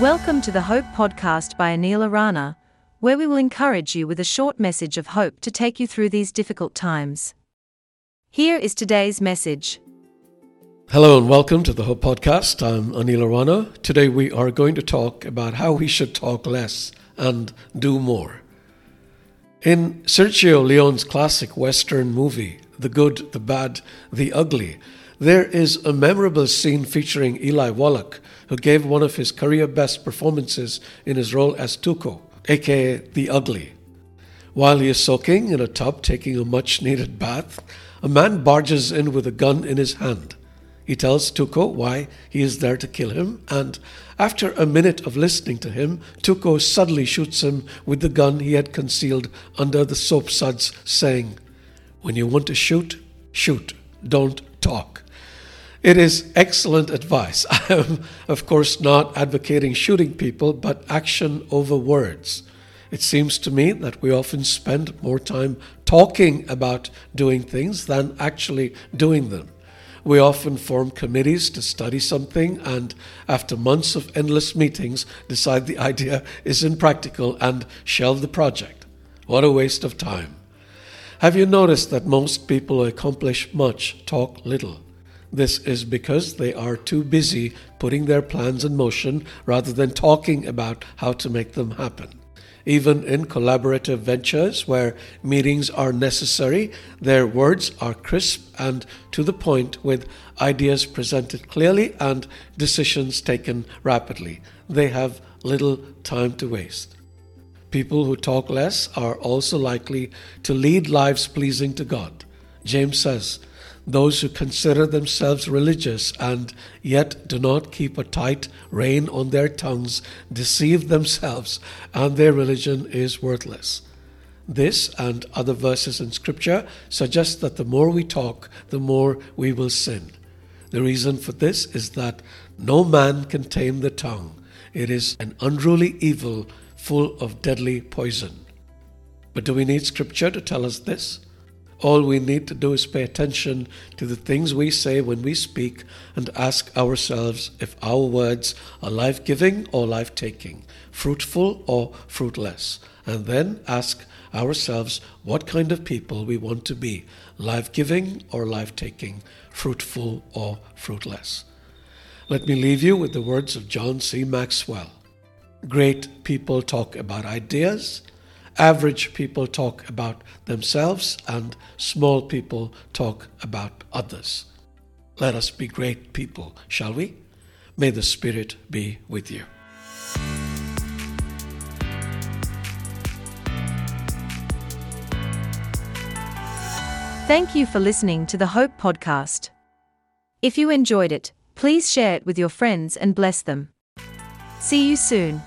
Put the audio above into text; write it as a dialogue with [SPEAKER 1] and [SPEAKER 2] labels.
[SPEAKER 1] Welcome to the Hope Podcast by Anil Arana, where we will encourage you with a short message of hope to take you through these difficult times. Here is today's message.
[SPEAKER 2] Hello and welcome to the Hope Podcast. I'm Anil Arana. Today we are going to talk about how we should talk less and do more. In Sergio Leone's classic Western movie, The Good, the Bad, the Ugly, there is a memorable scene featuring Eli Wallach, who gave one of his career best performances in his role as Tuco, aka the Ugly. While he is soaking in a tub taking a much needed bath, a man barges in with a gun in his hand. He tells Tuco why he is there to kill him, and after a minute of listening to him, Tuco suddenly shoots him with the gun he had concealed under the soap suds, saying, When you want to shoot, shoot, don't talk. It is excellent advice. I am, of course, not advocating shooting people, but action over words. It seems to me that we often spend more time talking about doing things than actually doing them. We often form committees to study something and, after months of endless meetings, decide the idea is impractical and shelve the project. What a waste of time. Have you noticed that most people who accomplish much talk little? This is because they are too busy putting their plans in motion rather than talking about how to make them happen. Even in collaborative ventures where meetings are necessary, their words are crisp and to the point with ideas presented clearly and decisions taken rapidly. They have little time to waste. People who talk less are also likely to lead lives pleasing to God. James says, those who consider themselves religious and yet do not keep a tight rein on their tongues deceive themselves, and their religion is worthless. This and other verses in Scripture suggest that the more we talk, the more we will sin. The reason for this is that no man can tame the tongue. It is an unruly evil full of deadly poison. But do we need Scripture to tell us this? All we need to do is pay attention to the things we say when we speak and ask ourselves if our words are life giving or life taking, fruitful or fruitless, and then ask ourselves what kind of people we want to be life giving or life taking, fruitful or fruitless. Let me leave you with the words of John C. Maxwell. Great people talk about ideas Average people talk about themselves, and small people talk about others. Let us be great people, shall we? May the Spirit be with you.
[SPEAKER 1] Thank you for listening to the Hope Podcast. If you enjoyed it, please share it with your friends and bless them. See you soon.